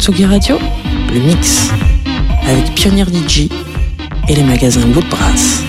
Tsugi Radio, le mix, avec Pionnier DJ et les magasins Woodbrass.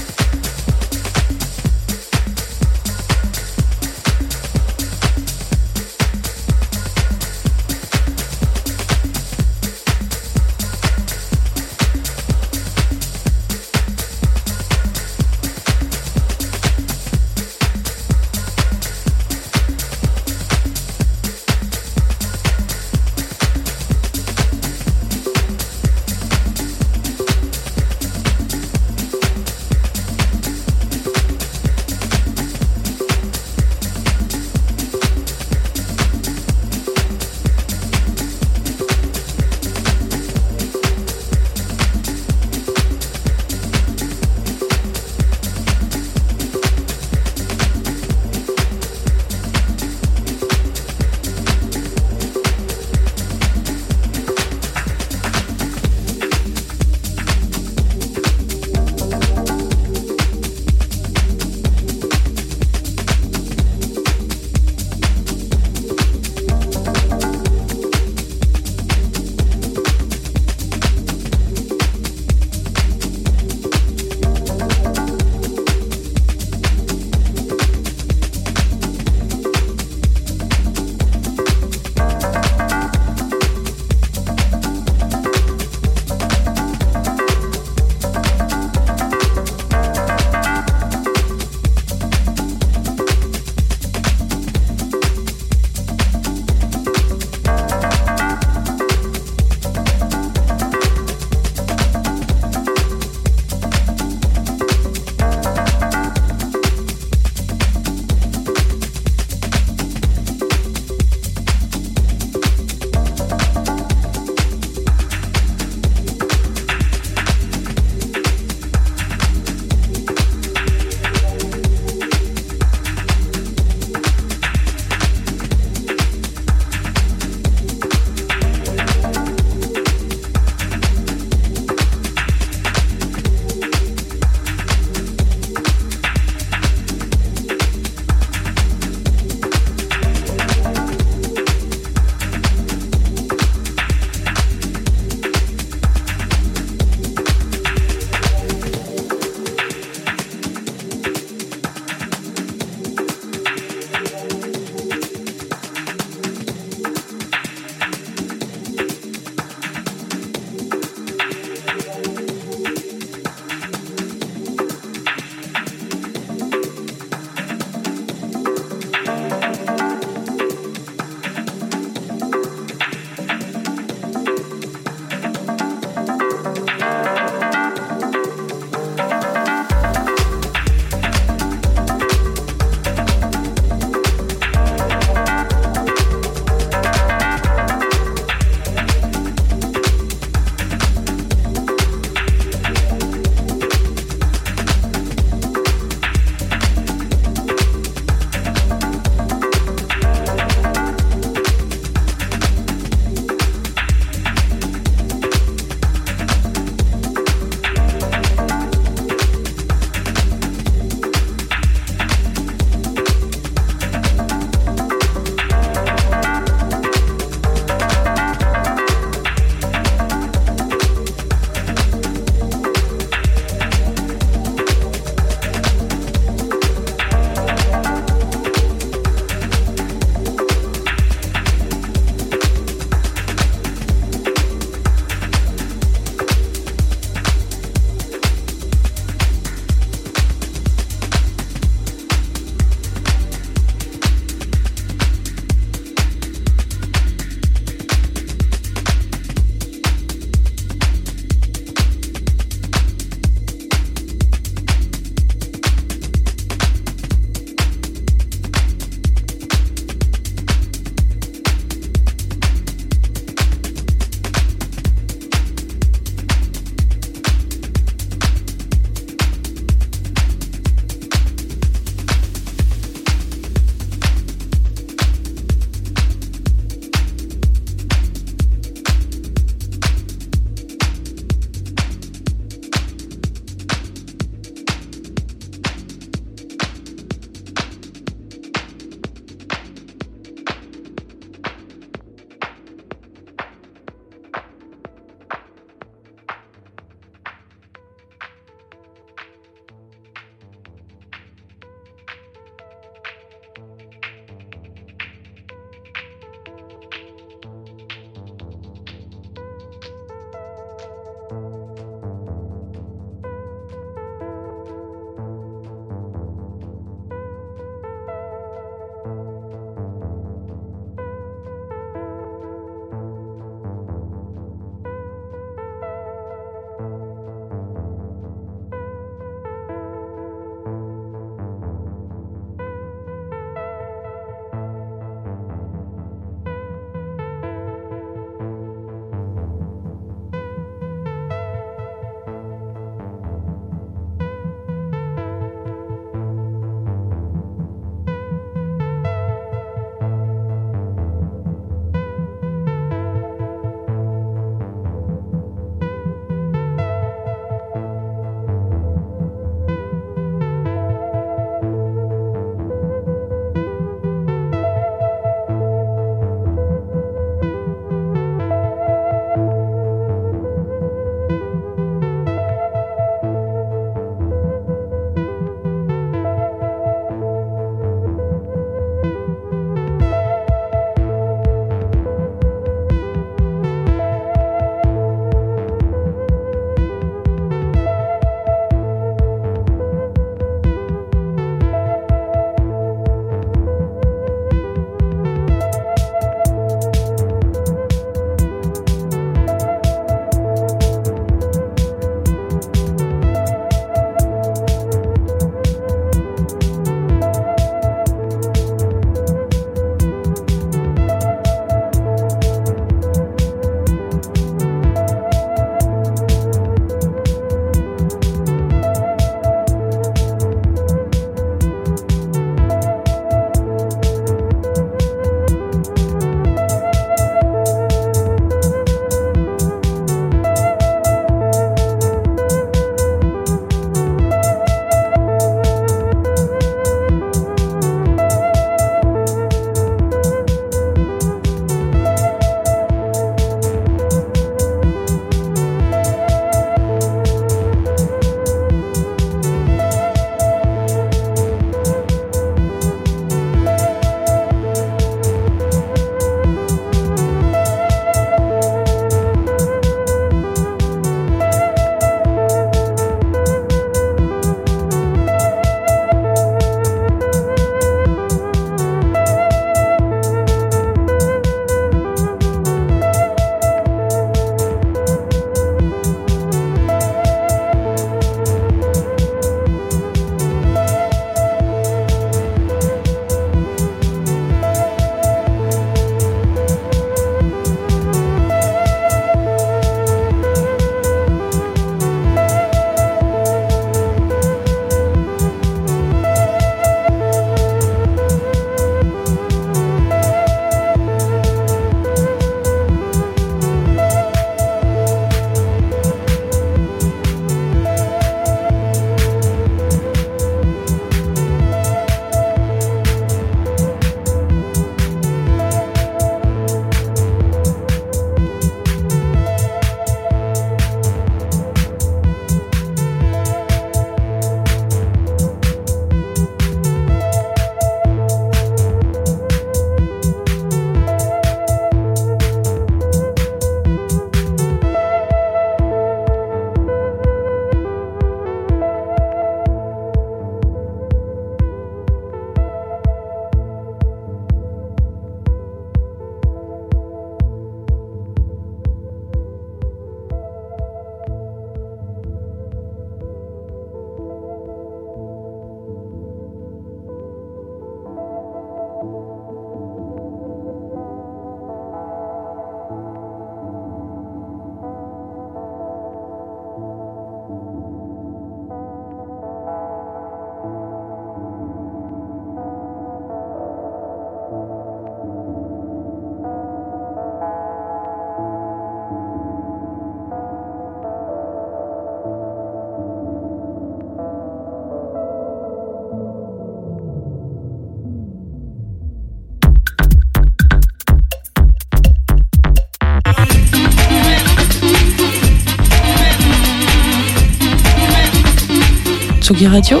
Radio,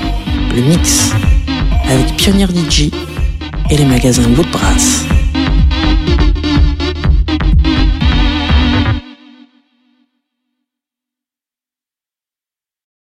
le mix avec Pionnier DJ et les magasins Woodbrass.